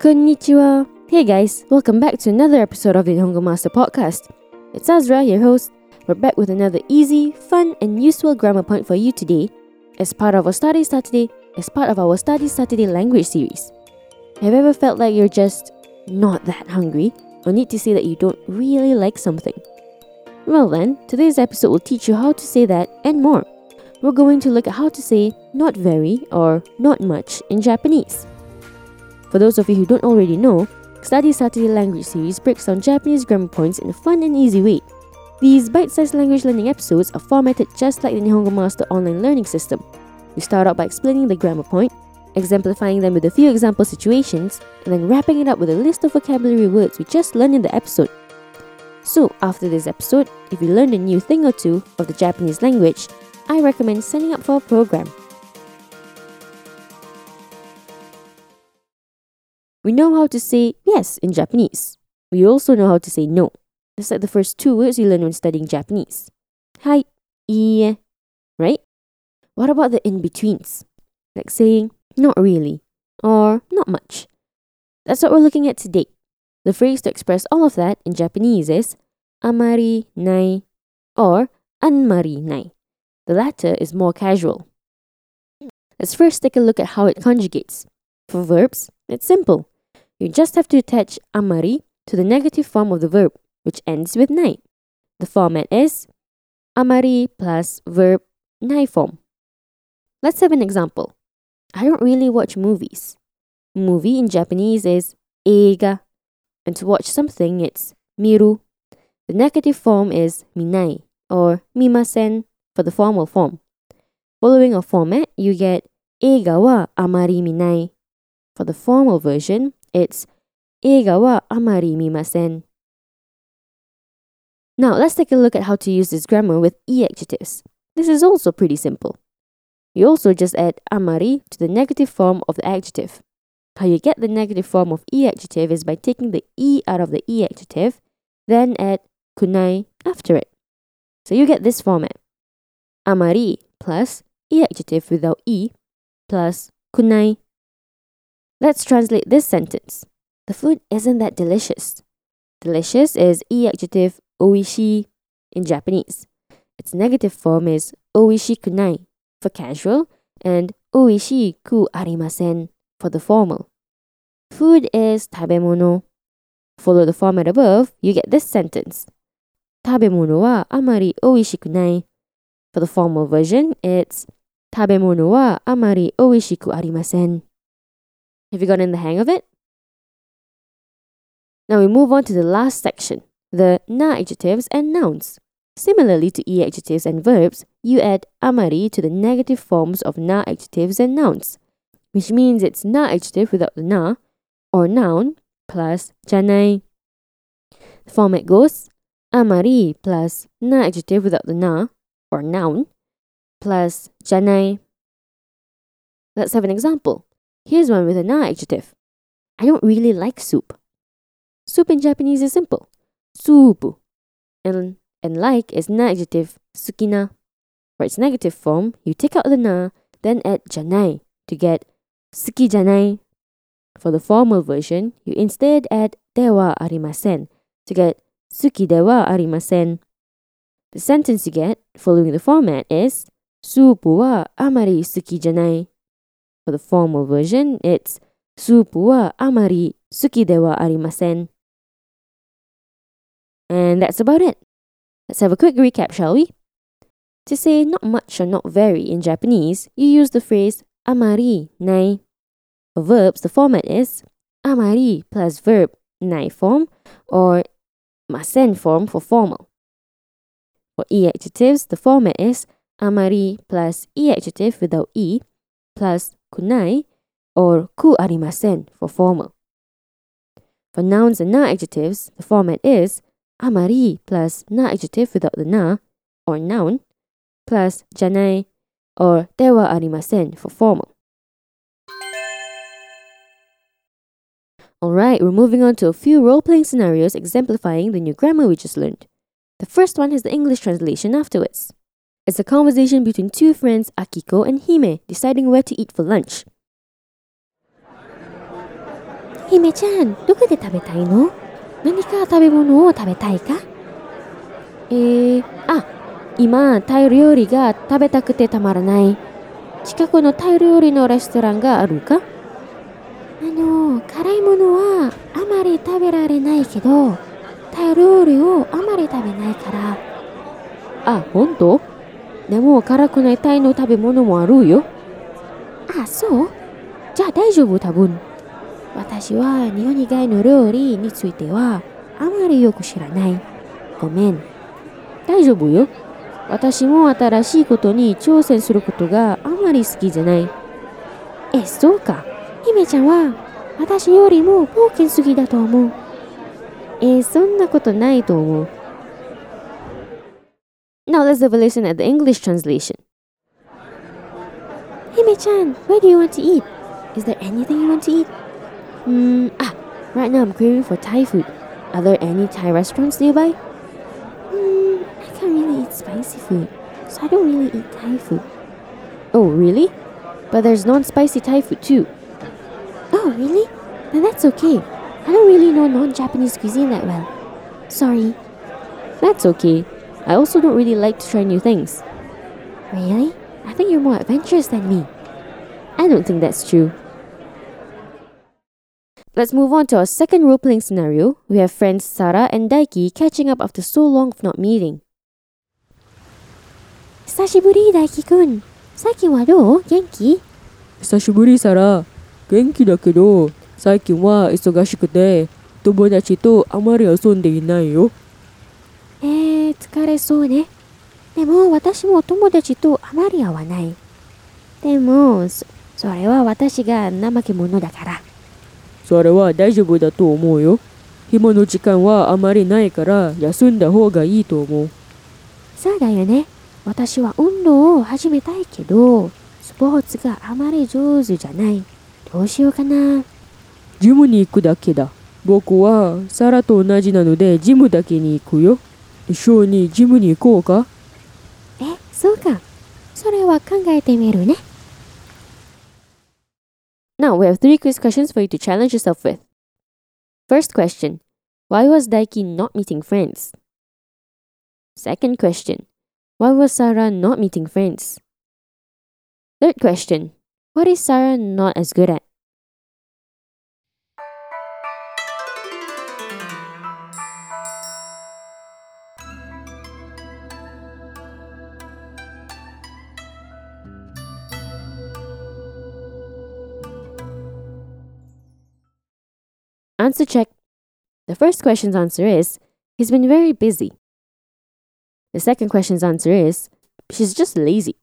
Konnichiwa. Hey guys, welcome back to another episode of the Nihongo Master Podcast. It's Azra, your host. We're back with another easy, fun, and useful grammar point for you today as part of our Study Saturday, as part of our Study Saturday language series. Have you ever felt like you're just not that hungry or need to say that you don't really like something? Well then, today's episode will teach you how to say that and more. We're going to look at how to say not very or not much in Japanese. For those of you who don't already know, Study Saturday Language Series breaks down Japanese grammar points in a fun and easy way. These bite-sized language learning episodes are formatted just like the Nihongo Master online learning system. We start out by explaining the grammar point, exemplifying them with a few example situations, and then wrapping it up with a list of vocabulary words we just learned in the episode. So, after this episode, if you learned a new thing or two of the Japanese language, I recommend signing up for a program. We know how to say yes in Japanese. We also know how to say no. That's like the first two words you learn when studying Japanese. Hi, iie, right? What about the in-betweens? Like saying not really or not much. That's what we're looking at today. The phrase to express all of that in Japanese is amari nai or anmari nai. The latter is more casual. Let's first take a look at how it conjugates. For verbs, it's simple. You just have to attach amari to the negative form of the verb, which ends with nai. The format is amari plus verb nai form. Let's have an example. I don't really watch movies. Movie in Japanese is eiga, and to watch something it's miru. The negative form is minai or mimasen for the formal form. Following a format, you get eiga wa amari minai. For the formal version, it's 映画はあまり見ません. Now, let's take a look at how to use this grammar with e adjectives. This is also pretty simple. You also just add amari to the negative form of the adjective. How you get the negative form of e adjective is by taking the e out of the e adjective, then add kunai after it. So you get this format. Amari plus e adjective without e plus kunai Let's translate this sentence. The food isn't that delicious. Delicious is e adjective oishi in Japanese. Its negative form is oishikunai for casual and oishi ku arimasen for the formal. Food is tabemono. Follow the format above, you get this sentence. Tabemono wa amari oishikunai. For the formal version, it's tabemono wa amari oishiku arimasen. Have you gotten the hang of it? Now we move on to the last section, the na adjectives and nouns. Similarly to e adjectives and verbs, you add amari to the negative forms of na adjectives and nouns, which means it's na adjective without the na, or noun plus janai. The format goes amari plus na adjective without the na, or noun, plus janai. Let's have an example. Here's one with a na adjective. I don't really like soup. Soup in Japanese is simple. Supu. And, and like is na adjective sukina. For its negative form, you take out the na, then add janai to get suki janai. For the formal version, you instead add dewa arimasen to get suki dewa arimasen. The sentence you get, following the format, is Supu wa amari suki janai. For the formal version, it's supu wa amari suki dewa arimasen. And that's about it. Let's have a quick recap, shall we? To say not much or not very in Japanese, you use the phrase amari nai. For verbs, the format is amari plus verb nai form or masen form for formal. For e adjectives, the format is amari plus e adjective without e plus kunai or ku arimasen for formal. For nouns and na adjectives, the format is amari plus na adjective without the na or noun plus janai or dewa arimasen for formal. Alright, we're moving on to a few role playing scenarios exemplifying the new grammar we just learned. The first one has the English translation afterwards. It's a conversation between two friends, Akiko and Hime, deciding where to eat for lunch. 姫ちゃん、どこで食べたいの?何か食べ物を食べたいか?えー、あ、今、タイ料理が食べたくてたまらない。近くのタイ料理のレストランがあるか?あの、辛いものはあまり食べられないけど、タイ料理をあまり食べないから。あ、本当？でも辛くないタイの食べ物もあるよ。あ、そう？じゃあ大丈夫多分。私は日本以外の料理についてはあまりよく知らない。ごめん。大丈夫よ。私も新しいことに挑戦することがあまり好きじゃない。え、そうか。姫ちゃんは私よりも冒険好きだと思う。え、そんなことないと思う。Now let's have a listen at the English translation. Hime-chan, where do you want to eat? Is there anything you want to eat? Hmm, ah, right now I'm craving for Thai food. Are there any Thai restaurants nearby? Hmm, I can't really eat spicy food, so I don't really eat Thai food. Oh, really? But there's non-spicy Thai food too. Oh, really? Then that's okay. I don't really know non-Japanese cuisine that well. Sorry. That's okay. I also don't really like to try new things. Really? I think you're more adventurous than me. I don't think that's true. Let's move on to our second role playing scenario. We have friends Sarah and Daiki catching up after so long of not meeting. 久しぶり、大輝くん。最近はどう元気久しぶり、サラ。元気だけど、最近は忙しくて、友達とあまり遊んでいないよ。 えー、疲れそうね。でも私も友達とあまり会わない。でも、そそれは私が怠け者だから。それは大丈夫だと思うよ。暇の時間はあまりないから休んだ方がいいと思う。そうだよね。私は運動を始めたいけど、スポーツがあまり上手じゃない。どうしようかな。ジムに行くだけだ。僕はサラと同じなのでジムだけに行くよ。一緒にジムに行こうかえ、そうか。それは考えてみるね。Now we have three quiz questions for you to challenge yourself with. First question Why was Daiki not meeting friends? Second question Why was Sarah not meeting friends? Third question What is Sarah not as good at? Answer check. The first question's answer is he's been very busy. The second question's answer is she's just lazy.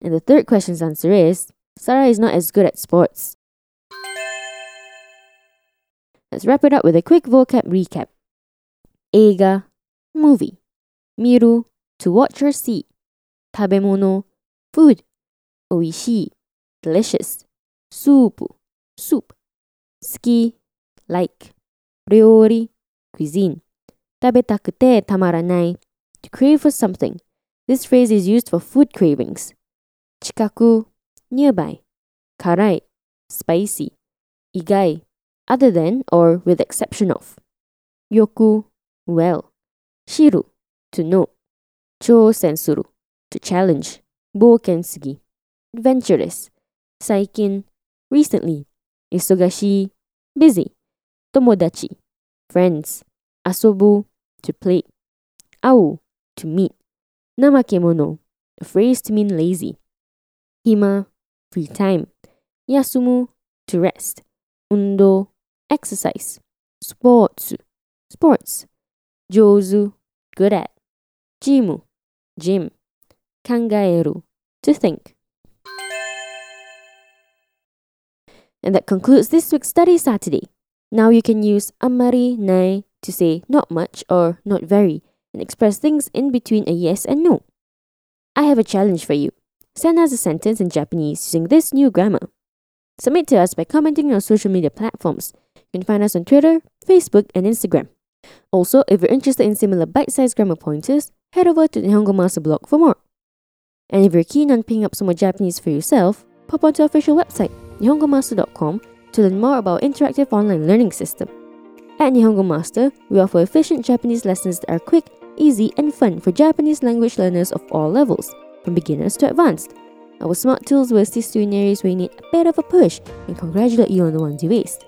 And the third question's answer is Sarah is not as good at sports. Let's wrap it up with a quick vocab recap. Eiga, movie. Miru, to watch or see. Tabemono, food. Oishii, delicious. Supu, soup. Suki, like. Ryori, cuisine. Tabetakute tamaranai, to crave for something. This phrase is used for food cravings. Chikaku, nearby. Karai, spicy. Igai, other than or with exception of. Yoku, well. Shiru, to know. Cho sensuru, to challenge. Bokensugi, adventurous. Saikin, recently. Isogashi, busy. Tomodachi, friends. Asobu, to play. Au, to meet. Namakemono, a phrase to mean lazy. Hima, free time. Yasumu, to rest. Undo, exercise. Sports, sports. Jozu, good at. Jimu, gym. Kangaeru, to think. And that concludes this week's Study Saturday. Now you can use amari nai to say not much or not very and express things in between a yes and no. I have a challenge for you. Send us a sentence in Japanese using this new grammar. Submit to us by commenting on social media platforms. You can find us on Twitter, Facebook, and Instagram. Also, if you're interested in similar bite-sized grammar pointers, head over to the Nihongo Master blog for more. And if you're keen on picking up some more Japanese for yourself, pop onto our official website, nihongomaster.com to learn more about interactive online learning system. At Nihongo Master, we offer efficient Japanese lessons that are quick, easy, and fun for Japanese language learners of all levels, from beginners to advanced. Our smart tools will assist you in areas where you need a bit of a push and congratulate you on the ones you aced.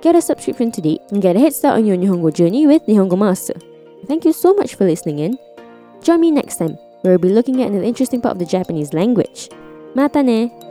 Get a subscription today and get a head start on your Nihongo journey with Nihongo Master. Thank you so much for listening in. Join me next time, where we'll be looking at an interesting part of the Japanese language. Mata ne!